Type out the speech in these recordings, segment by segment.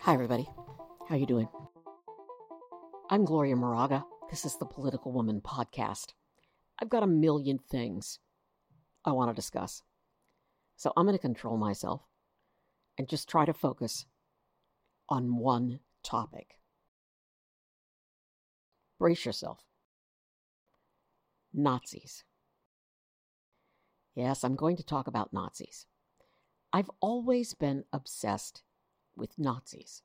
Hi, everybody. How you doing? I'm Gloria Moraga. This is the Political Woman podcast. I've got a million things I want to discuss. So I'm going to control myself and just try to focus on one topic. Brace yourself. Nazis. Yes, I'm going to talk about Nazis. I've always been obsessed with Nazis.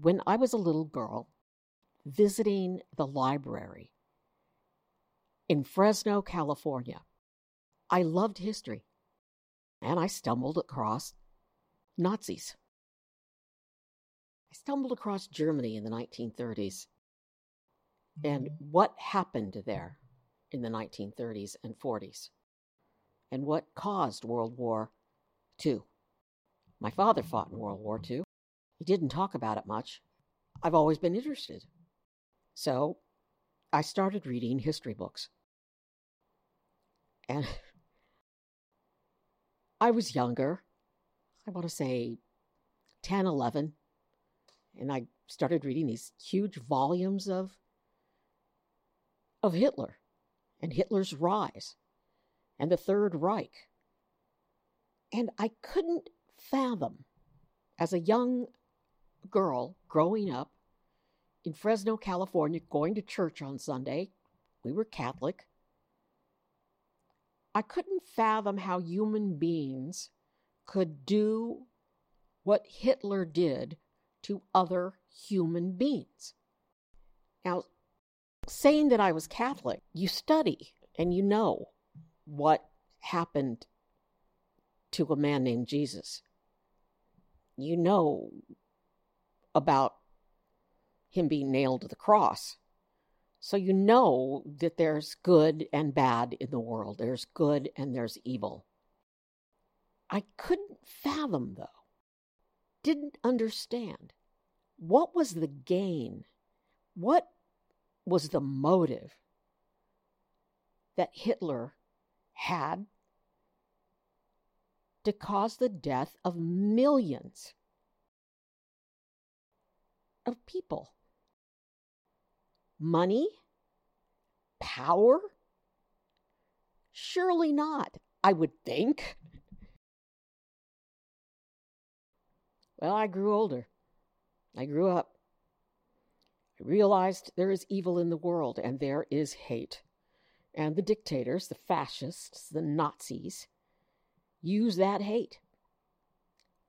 When I was a little girl, visiting the library in Fresno, California, I loved history and I stumbled across Nazis. I stumbled across Germany in the 1930s and mm-hmm. what happened there in the 1930s and 40s and what caused World War II. My father fought in World War II. He didn't talk about it much. I've always been interested. So I started reading history books. And I was younger, I want to say 10, 11, and I started reading these huge volumes of of Hitler and Hitler's rise and the Third Reich. And I couldn't fathom, as a young girl growing up in Fresno, California, going to church on Sunday, we were Catholic. I couldn't fathom how human beings could do what Hitler did to other human beings. Now, saying that I was Catholic, you study and you know what happened to a man named Jesus. You know about him being nailed to the cross. So you know that there's good and bad in the world. There's good and there's evil. I couldn't fathom, though, didn't understand what was the gain? What was the motive that Hitler had to cause the death of millions of people. Money? Power? Surely not, I would think. Well, I grew older. I grew up. I realized there is evil in the world and there is hate. And the dictators, the fascists, the Nazis, use that hate.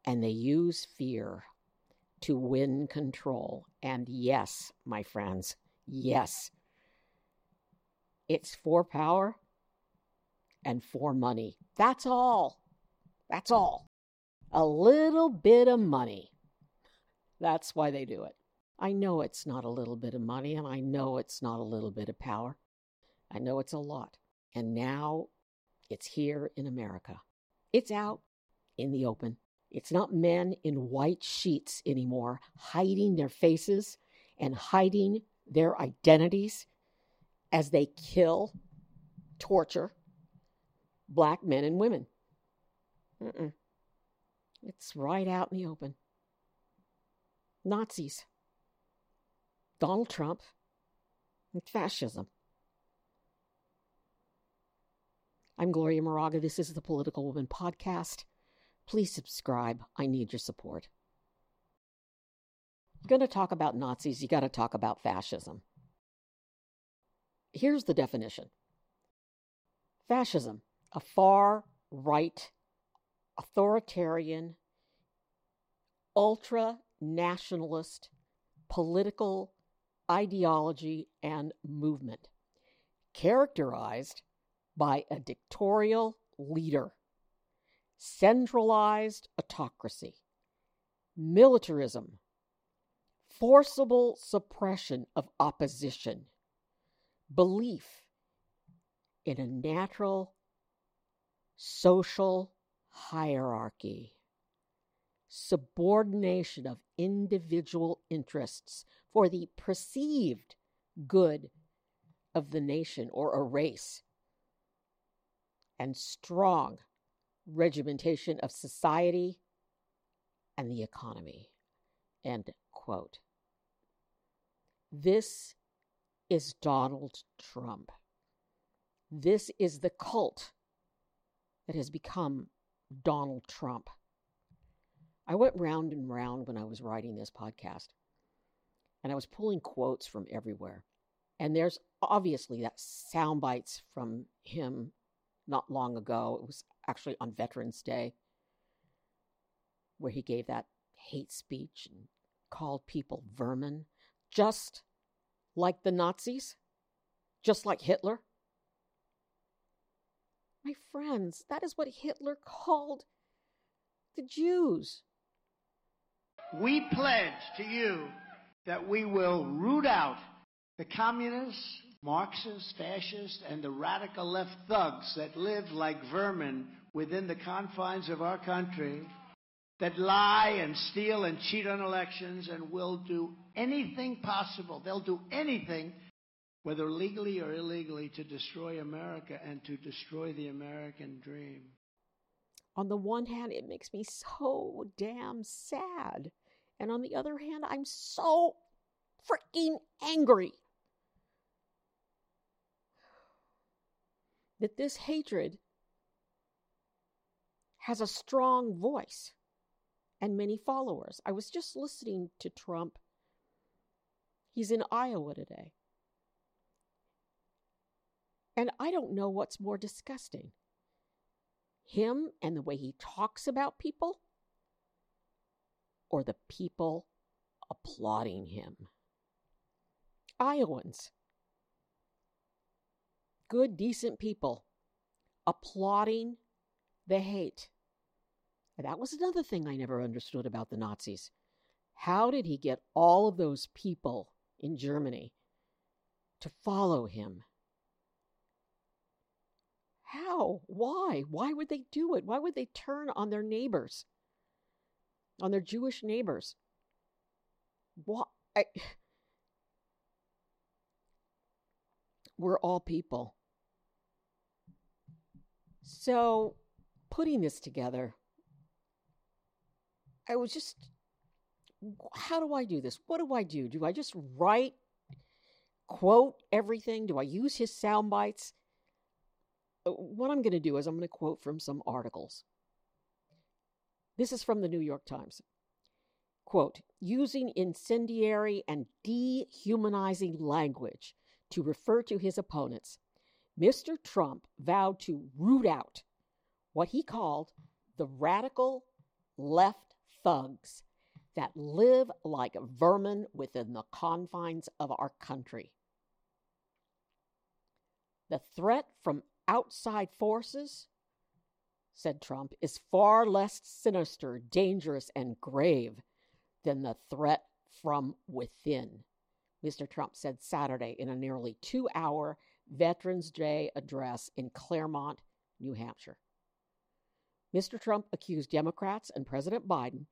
And they use fear to win control. And yes, my friends, yes, it's for power and for money. That's all. That's all. A little bit of money. That's why they do it. I know it's not a little bit of money, and I know it's not a little bit of power. I know it's a lot. And now it's here in America. It's out in the open. It's not men in white sheets anymore, hiding their faces and hiding their identities as they kill, torture black men and women. Mm-mm. It's right out in the open. Nazis, Donald Trump, and fascism. I'm Gloria Moraga. This is the Political Woman Podcast. Please subscribe. I need your support. You're going to talk about Nazis, you got to talk about fascism. Here's the definition Fascism, a far right, authoritarian, ultra nationalist political ideology and movement, characterized by a dictatorial leader, centralized autocracy, militarism, forcible suppression of opposition, belief in a natural social hierarchy, subordination of individual interests for the perceived good of the nation or a race and strong regimentation of society and the economy. End quote. This is Donald Trump. This is the cult that has become Donald Trump. I went round and round when I was writing this podcast, and I was pulling quotes from everywhere. And there's obviously that sound bites from him not long ago. It was actually on Veterans Day, where he gave that hate speech and called people vermin, just like the Nazis, just like Hitler. My friends, that is what Hitler called the Jews. We pledge to you that we will root out the communists, Marxists, fascists, and the radical left thugs that live like vermin within the confines of our country, that lie and steal and cheat on elections and will do anything possible. They'll do anything whether legally or illegally, to destroy America and to destroy the American dream. On the one hand, it makes me so damn sad. And on the other hand, I'm so freaking angry that this hatred has a strong voice and many followers. I was just listening to Trump. He's in Iowa today. And I don't know what's more disgusting him and the way he talks about people, or the people applauding him. Iowans, good, decent people, applauding the hate. And that was another thing I never understood about the Nazis. How did he get all of those people in Germany to follow him? How? Why? Why would they do it? Why would they turn on their neighbors? On their Jewish neighbors? Why? I... We're all people. So, putting this together, I was just, how do I do this? What do I do? Do I just write, quote everything? Do I use his sound bites? Uh, what I'm going to do is I'm going to quote from some articles. This is from the New York Times. Quote, using incendiary and dehumanizing language to refer to his opponents, Mr. Trump vowed to root out what he called the radical left thugs that live like vermin within the confines of our country. The threat from outside forces, said Trump, is far less sinister, dangerous, and grave than the threat from within, Mr. Trump said Saturday in a nearly two hour Veterans Day address in Claremont, New Hampshire. Mr. Trump accused Democrats and President Biden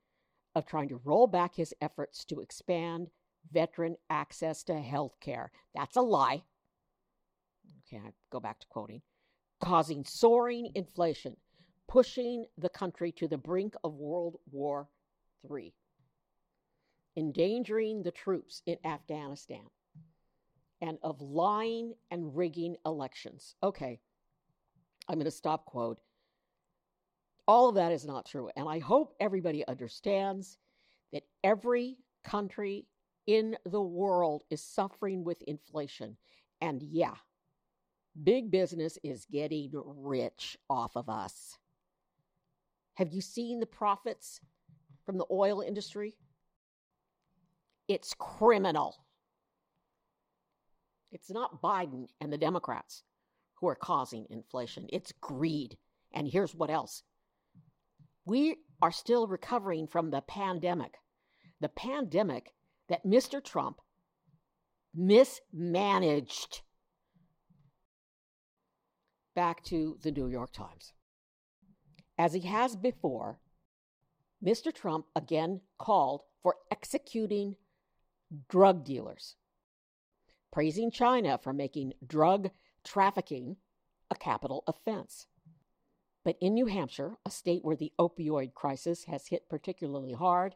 of trying to roll back his efforts to expand veteran access to health care. That's a lie. Okay, I go back to quoting causing soaring inflation, pushing the country to the brink of World War III, endangering the troops in Afghanistan, and of lying and rigging elections. Okay, I'm going to stop quote. All of that is not true. And I hope everybody understands that every country in the world is suffering with inflation. And yeah, Big business is getting rich off of us. Have you seen the profits from the oil industry? It's criminal. It's not Biden and the Democrats who are causing inflation, it's greed. And here's what else we are still recovering from the pandemic. The pandemic that Mr. Trump mismanaged back to the New York Times. As he has before, Mr. Trump again called for executing drug dealers, praising China for making drug trafficking a capital offense. But in New Hampshire, a state where the opioid crisis has hit particularly hard,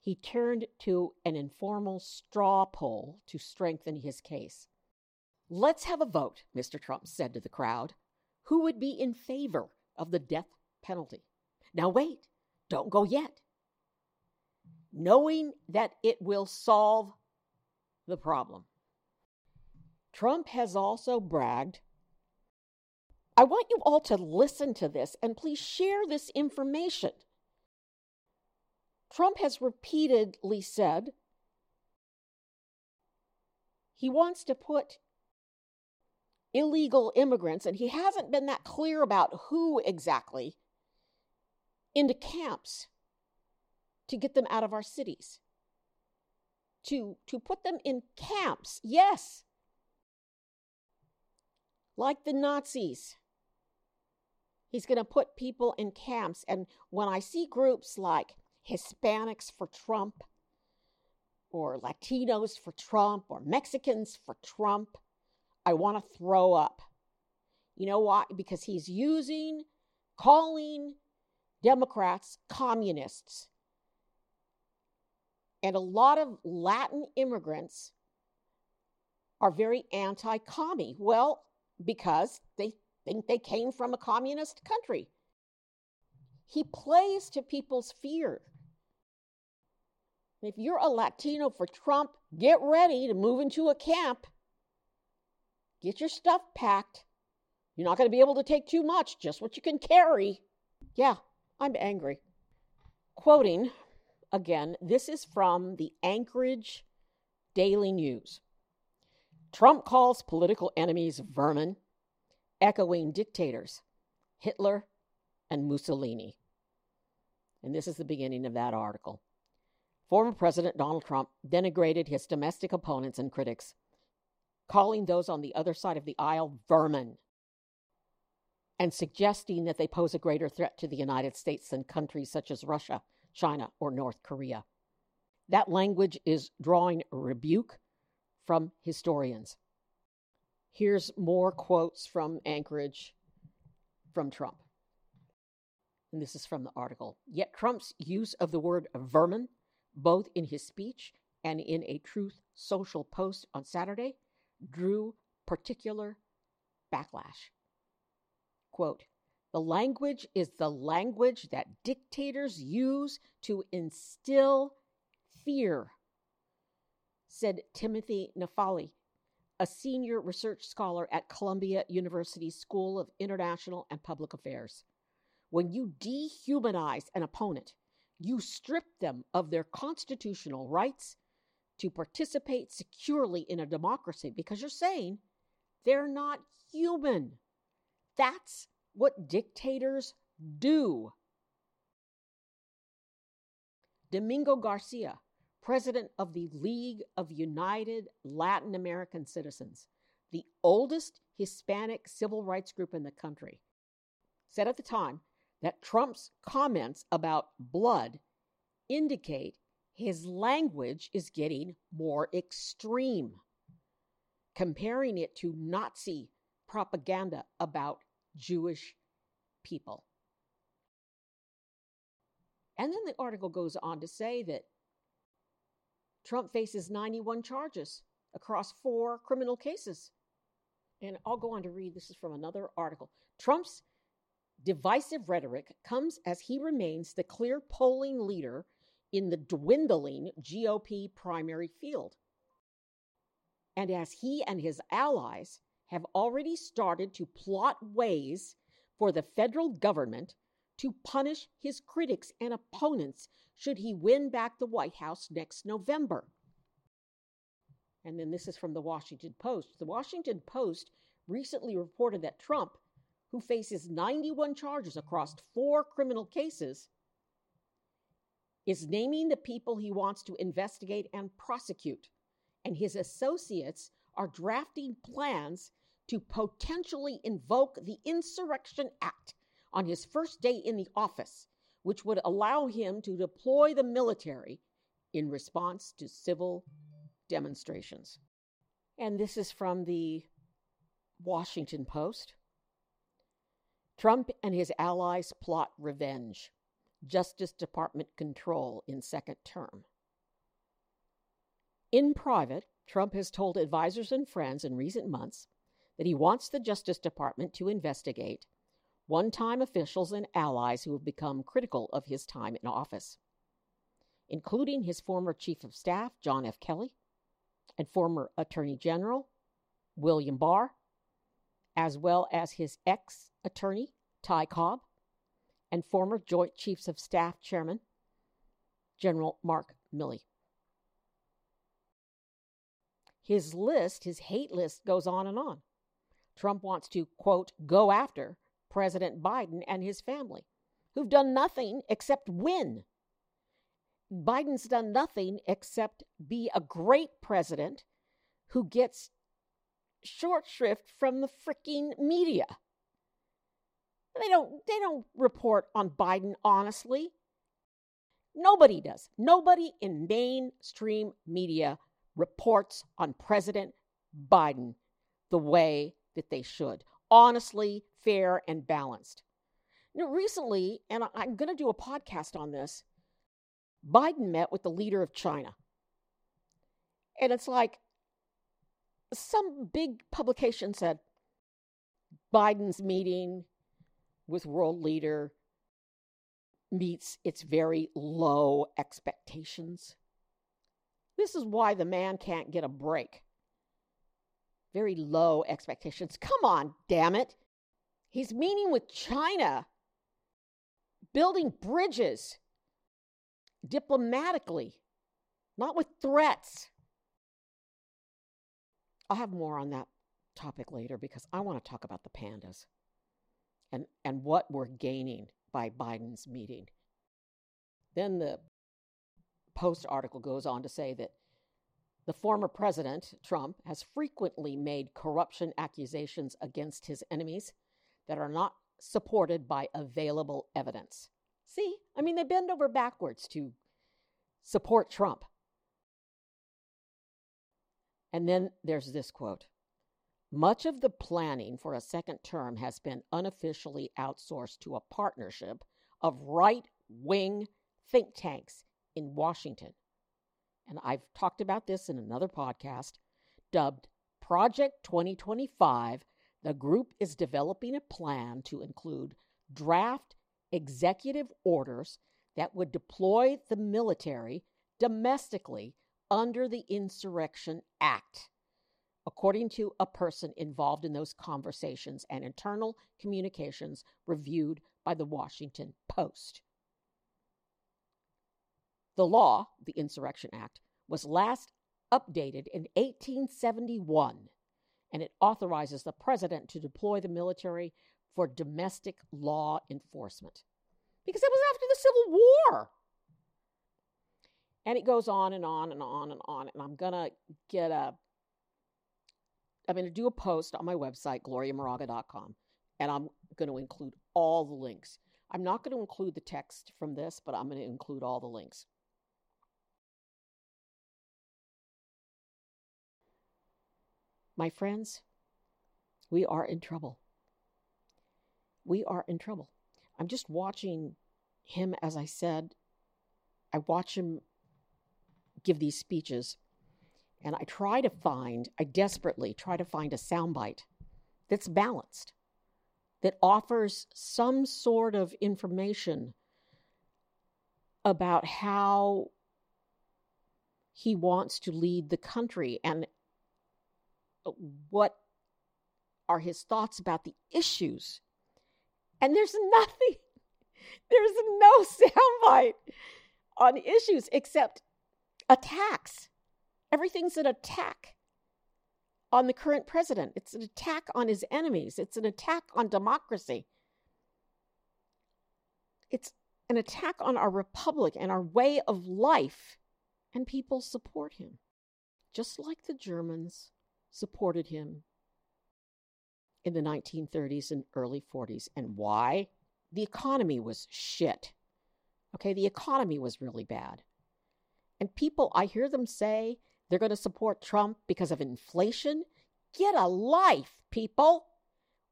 he turned to an informal straw poll to strengthen his case. Let's have a vote, Mr. Trump said to the crowd. Who would be in favor of the death penalty? Now, wait, don't go yet. Knowing that it will solve the problem. Trump has also bragged. I want you all to listen to this and please share this information. Trump has repeatedly said he wants to put illegal immigrants, and he hasn't been that clear about who exactly, into camps to get them out of our cities. To, to put them in camps, yes, like the Nazis. He's going to put people in camps. And when I see groups like Hispanics for Trump, or Latinos for Trump, or Mexicans for Trump, I want to throw up. You know why? Because he's using, calling Democrats communists. And a lot of Latin immigrants are very anti commie. Well, because they think they came from a communist country. He plays to people's fear. If you're a Latino for Trump, get ready to move into a camp. Get your stuff packed. You're not going to be able to take too much, just what you can carry. Yeah, I'm angry. Quoting again, this is from the Anchorage Daily News. Trump calls political enemies vermin, echoing dictators, Hitler and Mussolini. And this is the beginning of that article. Former President Donald Trump denigrated his domestic opponents and critics, calling those on the other side of the aisle vermin and suggesting that they pose a greater threat to the United States than countries such as Russia, China, or North Korea. That language is drawing rebuke from historians. Here's more quotes from Anchorage from Trump. And this is from the article. Yet Trump's use of the word vermin, both in his speech and in a Truth Social post on Saturday, drew particular backlash. Quote, the language is the language that dictators use to instill fear, said Timothy Naftali, a senior research scholar at Columbia University's School of International and Public Affairs. When you dehumanize an opponent, you strip them of their constitutional rights to participate securely in a democracy because you're saying they're not human. That's what dictators do. Domingo Garcia, president of the League of United Latin American Citizens, the oldest Hispanic civil rights group in the country, said at the time that Trump's comments about blood indicate his language is getting more extreme, comparing it to Nazi propaganda about Jewish people. And then the article goes on to say that Trump faces 91 charges across four criminal cases. And I'll go on to read this is from another article. Trump's divisive rhetoric comes as he remains the clear polling leader in the dwindling GOP primary field. And as he and his allies have already started to plot ways for the federal government to punish his critics and opponents should he win back the White House next November. And then this is from the Washington Post. The Washington Post recently reported that Trump, who faces 91 charges across four criminal cases, is naming the people he wants to investigate and prosecute, and his associates are drafting plans to potentially invoke the Insurrection Act on his first day in the office which would allow him to deploy the military in response to civil demonstrations. And this is from the Washington Post. Trump and his allies plot revenge. Justice Department control in second term. In private, Trump has told advisors and friends in recent months that he wants the Justice Department to investigate one time officials and allies who have become critical of his time in office, including his former Chief of Staff, John F. Kelly, and former Attorney General, William Barr, as well as his ex attorney, Ty Cobb, and former Joint Chiefs of Staff Chairman, General Mark Milley. His list, his hate list, goes on and on. Trump wants to, quote, go after President Biden and his family, who've done nothing except win. Biden's done nothing except be a great president who gets short shrift from the freaking media. They don't they don't report on Biden honestly. Nobody does. Nobody in mainstream media reports on President Biden the way that they should. Honestly, fair, and balanced. Now, recently, and I'm going to do a podcast on this, Biden met with the leader of China. And it's like some big publication said Biden's meeting with world leader meets its very low expectations. This is why the man can't get a break. Very low expectations. Come on, damn it. He's meeting with China, building bridges diplomatically, not with threats. I'll have more on that topic later because I want to talk about the pandas and, and what we're gaining by Biden's meeting. Then the Post article goes on to say that the former president, Trump, has frequently made corruption accusations against his enemies that are not supported by available evidence. See, I mean, they bend over backwards to support Trump. And then there's this quote Much of the planning for a second term has been unofficially outsourced to a partnership of right wing think tanks in Washington. And I've talked about this in another podcast, dubbed Project 2025. The group is developing a plan to include draft executive orders that would deploy the military domestically under the Insurrection Act, according to a person involved in those conversations and internal communications reviewed by the Washington Post. The law, the Insurrection Act, was last updated in 1871, and it authorizes the president to deploy the military for domestic law enforcement because it was after the Civil War. And it goes on and on and on and on. And I'm going to get a, I'm going to do a post on my website, gloriamoraga.com, and I'm going to include all the links. I'm not going to include the text from this, but I'm going to include all the links. My friends, we are in trouble. We are in trouble. I'm just watching him, as I said, I watch him give these speeches, and I try to find, I desperately try to find a soundbite that's balanced, that offers some sort of information about how he wants to lead the country and what are his thoughts about the issues and there's nothing, there's no soundbite on issues except attacks. Everything's an attack on the current president. It's an attack on his enemies. It's an attack on democracy. It's an attack on our republic and our way of life. And people support him, just like the Germans supported him in the 1930s and early 40s. And why? The economy was shit. Okay, the economy was really bad. And people, I hear them say they're going to support Trump because of inflation. Get a life, people.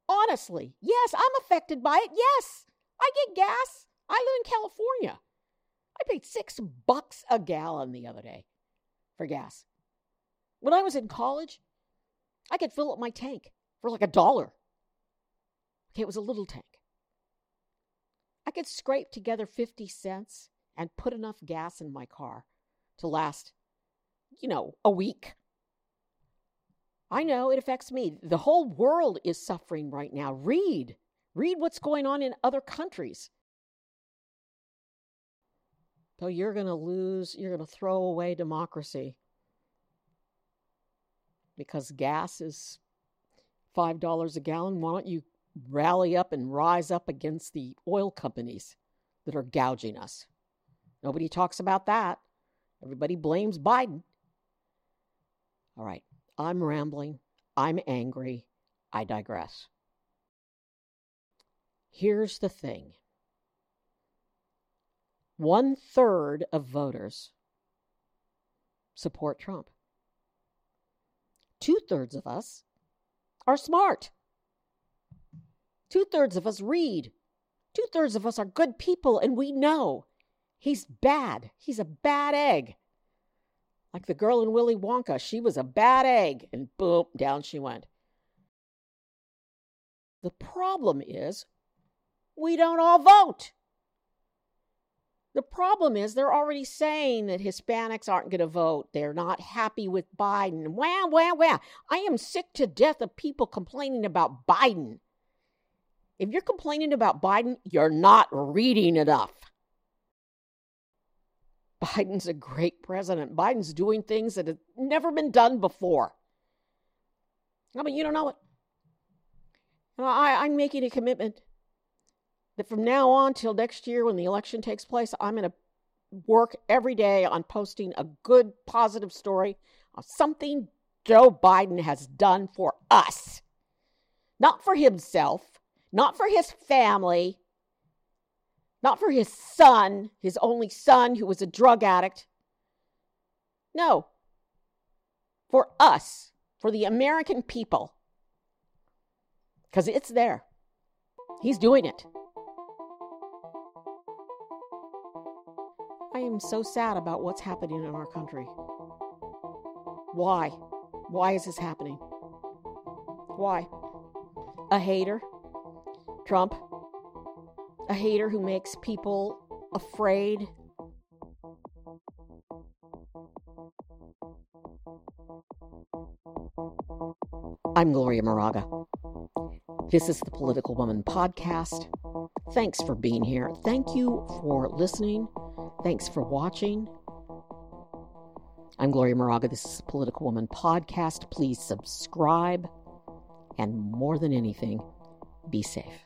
Honestly, yes, I'm affected by it. Yes, I get gas. I live in California. I paid six bucks a gallon the other day for gas. When I was in college, I could fill up my tank for like a dollar. Okay, it was a little tank. I could scrape together 50 cents and put enough gas in my car to last, you know, a week. I know it affects me. The whole world is suffering right now. Read. Read what's going on in other countries. So you're going to lose, you're going to throw away democracy because gas is $5 a gallon. Why don't you rally up and rise up against the oil companies that are gouging us? Nobody talks about that. Everybody blames Biden. All right, I'm rambling. I'm angry. I digress. Here's the thing one third of voters support Trump. Two thirds of us are smart. Two thirds of us read. Two thirds of us are good people, and we know he's bad. He's a bad egg. Like the girl in Willy Wonka, she was a bad egg, and boom, down she went. The problem is we don't all vote. The problem is they're already saying that Hispanics aren't going to vote. They're not happy with Biden. Wow, wow, wow. I am sick to death of people complaining about Biden. If you're complaining about Biden, you're not reading enough. Biden's a great president. Biden's doing things that have never been done before. I mean, you don't know it. I, I'm making a commitment that from now on till next year when the election takes place, I'm going to work every day on posting a good, positive story of something Joe Biden has done for us. Not for himself, not for his family, not for his son, his only son who was a drug addict. No, for us, for the American people. Because it's there. He's doing it. So sad about what's happening in our country. Why? Why is this happening? Why? A hater? Trump? A hater who makes people afraid? I'm Gloria Moraga. This is the Political Woman Podcast. Thanks for being here. Thank you for listening. Thanks for watching. I'm Gloria Moraga. This is Political Woman Podcast. Please subscribe. And more than anything, be safe.